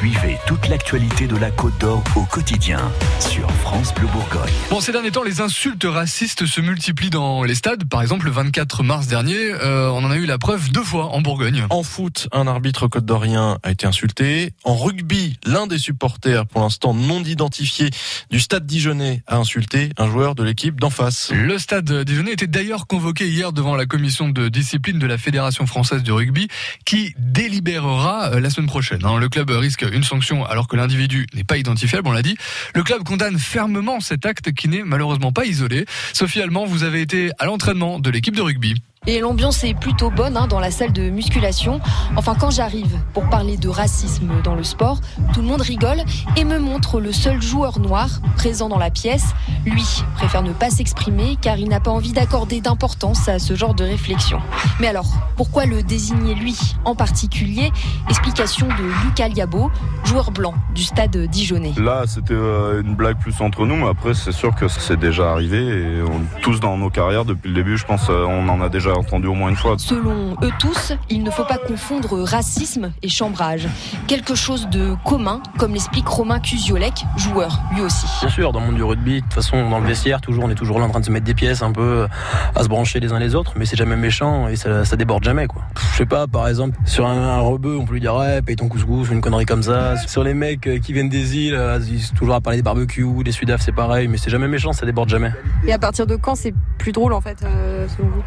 Suivez toute l'actualité de la Côte d'Or au quotidien sur France Bleu Bourgogne. Bon, ces derniers temps, les insultes racistes se multiplient dans les stades. Par exemple, le 24 mars dernier, euh, on en a eu la preuve deux fois en Bourgogne. En foot, un arbitre côte d'Orien a été insulté. En rugby, l'un des supporters, pour l'instant non identifié, du stade dijonnais a insulté un joueur de l'équipe d'en face. Le stade dijonnais était d'ailleurs convoqué hier devant la commission de discipline de la Fédération française de rugby qui délibérera euh, la semaine prochaine. Hein. Le club risque une sanction alors que l'individu n'est pas identifiable, on l'a dit. Le club condamne fermement cet acte qui n'est malheureusement pas isolé. Sophie Allemand, vous avez été à l'entraînement de l'équipe de rugby. Et l'ambiance est plutôt bonne hein, dans la salle de musculation. Enfin, quand j'arrive pour parler de racisme dans le sport, tout le monde rigole et me montre le seul joueur noir présent dans la pièce. Lui préfère ne pas s'exprimer car il n'a pas envie d'accorder d'importance à ce genre de réflexion. Mais alors, pourquoi le désigner lui en particulier? Explication de Lucas Liabo, joueur blanc du stade dijonnais. Là, c'était euh, une blague plus entre nous, mais après, c'est sûr que c'est déjà arrivé et tous dans nos carrières depuis le début, je pense, euh, on en a déjà entendu au moins une fois. Selon eux tous, il ne faut pas confondre racisme et chambrage. Quelque chose de commun, comme l'explique Romain Cusiolek, joueur lui aussi. Bien sûr, dans le monde du rugby, de toute façon, dans le vestiaire, toujours, on est toujours là en train de se mettre des pièces un peu à se brancher les uns les autres, mais c'est jamais méchant et ça, ça déborde jamais, quoi. Je sais pas, par exemple, sur un, un rebeu, on peut lui dire, ouais, paye ton couscous, une connerie comme ça. Sur les mecs euh, qui viennent des îles, euh, ils toujours à parler des barbecues, des sudaf, c'est pareil, mais c'est jamais méchant, ça déborde jamais. Et à partir de quand c'est plus drôle, en fait, euh, selon vous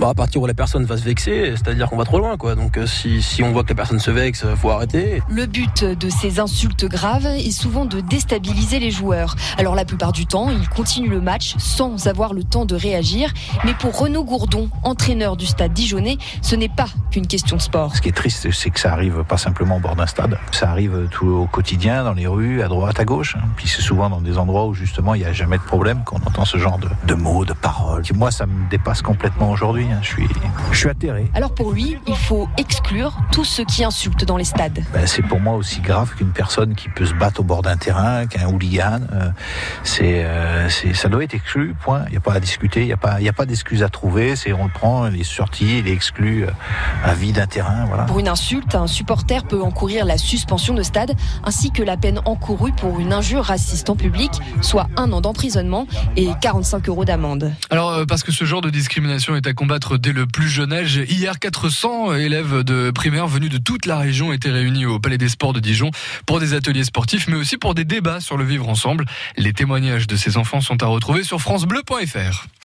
bah, à partir où la personne va se vexer, c'est-à-dire qu'on va trop loin, quoi. Donc, euh, si, si on voit que la personne se vexe, faut arrêter. Le but de ces insultes graves est souvent de déstabiliser les joueurs. Alors, la plupart du temps, ils continuent le match sans avoir le temps de réagir. Mais pour Renaud Gourdon, entraîneur du stade dijonnais, ce n'est pas qu'une question de sport. Ce qui est triste, c'est que ça arrive pas simplement au bord d'un stade. Ça arrive tout au quotidien, dans les rues, à droite, à gauche. Puis c'est souvent dans des endroits où justement il n'y a jamais de problème qu'on entend ce genre de, de mots, de paroles. Moi, ça me dépasse complètement aujourd'hui. Je suis, je suis atterré. Alors pour lui, il faut exclure tous ceux qui insultent dans les stades. Ben, c'est pour moi aussi grave qu'une personne qui peut se battre au bord d'un terrain, qu'un hooligan. Euh, c'est, euh, c'est, ça doit être exclu. Point. Il n'y a pas à discuter. Il n'y a pas, il y a pas d'excuse à trouver. C'est on le prend, il est sorti, il est exclu euh, à vie d'un terrain. Voilà. Pour une insulte, un supporter peut encourir la suspension de stade ainsi que la peine encourue pour une injure raciste en public, soit un an d'emprisonnement et 45 euros d'amende. Alors euh, parce que ce genre de discrimination est à combattre dès le plus jeune âge, hier 400 élèves de primaire venus de toute la région étaient réunis au Palais des Sports de Dijon pour des ateliers sportifs mais aussi pour des débats sur le vivre ensemble. Les témoignages de ces enfants sont à retrouver sur francebleu.fr.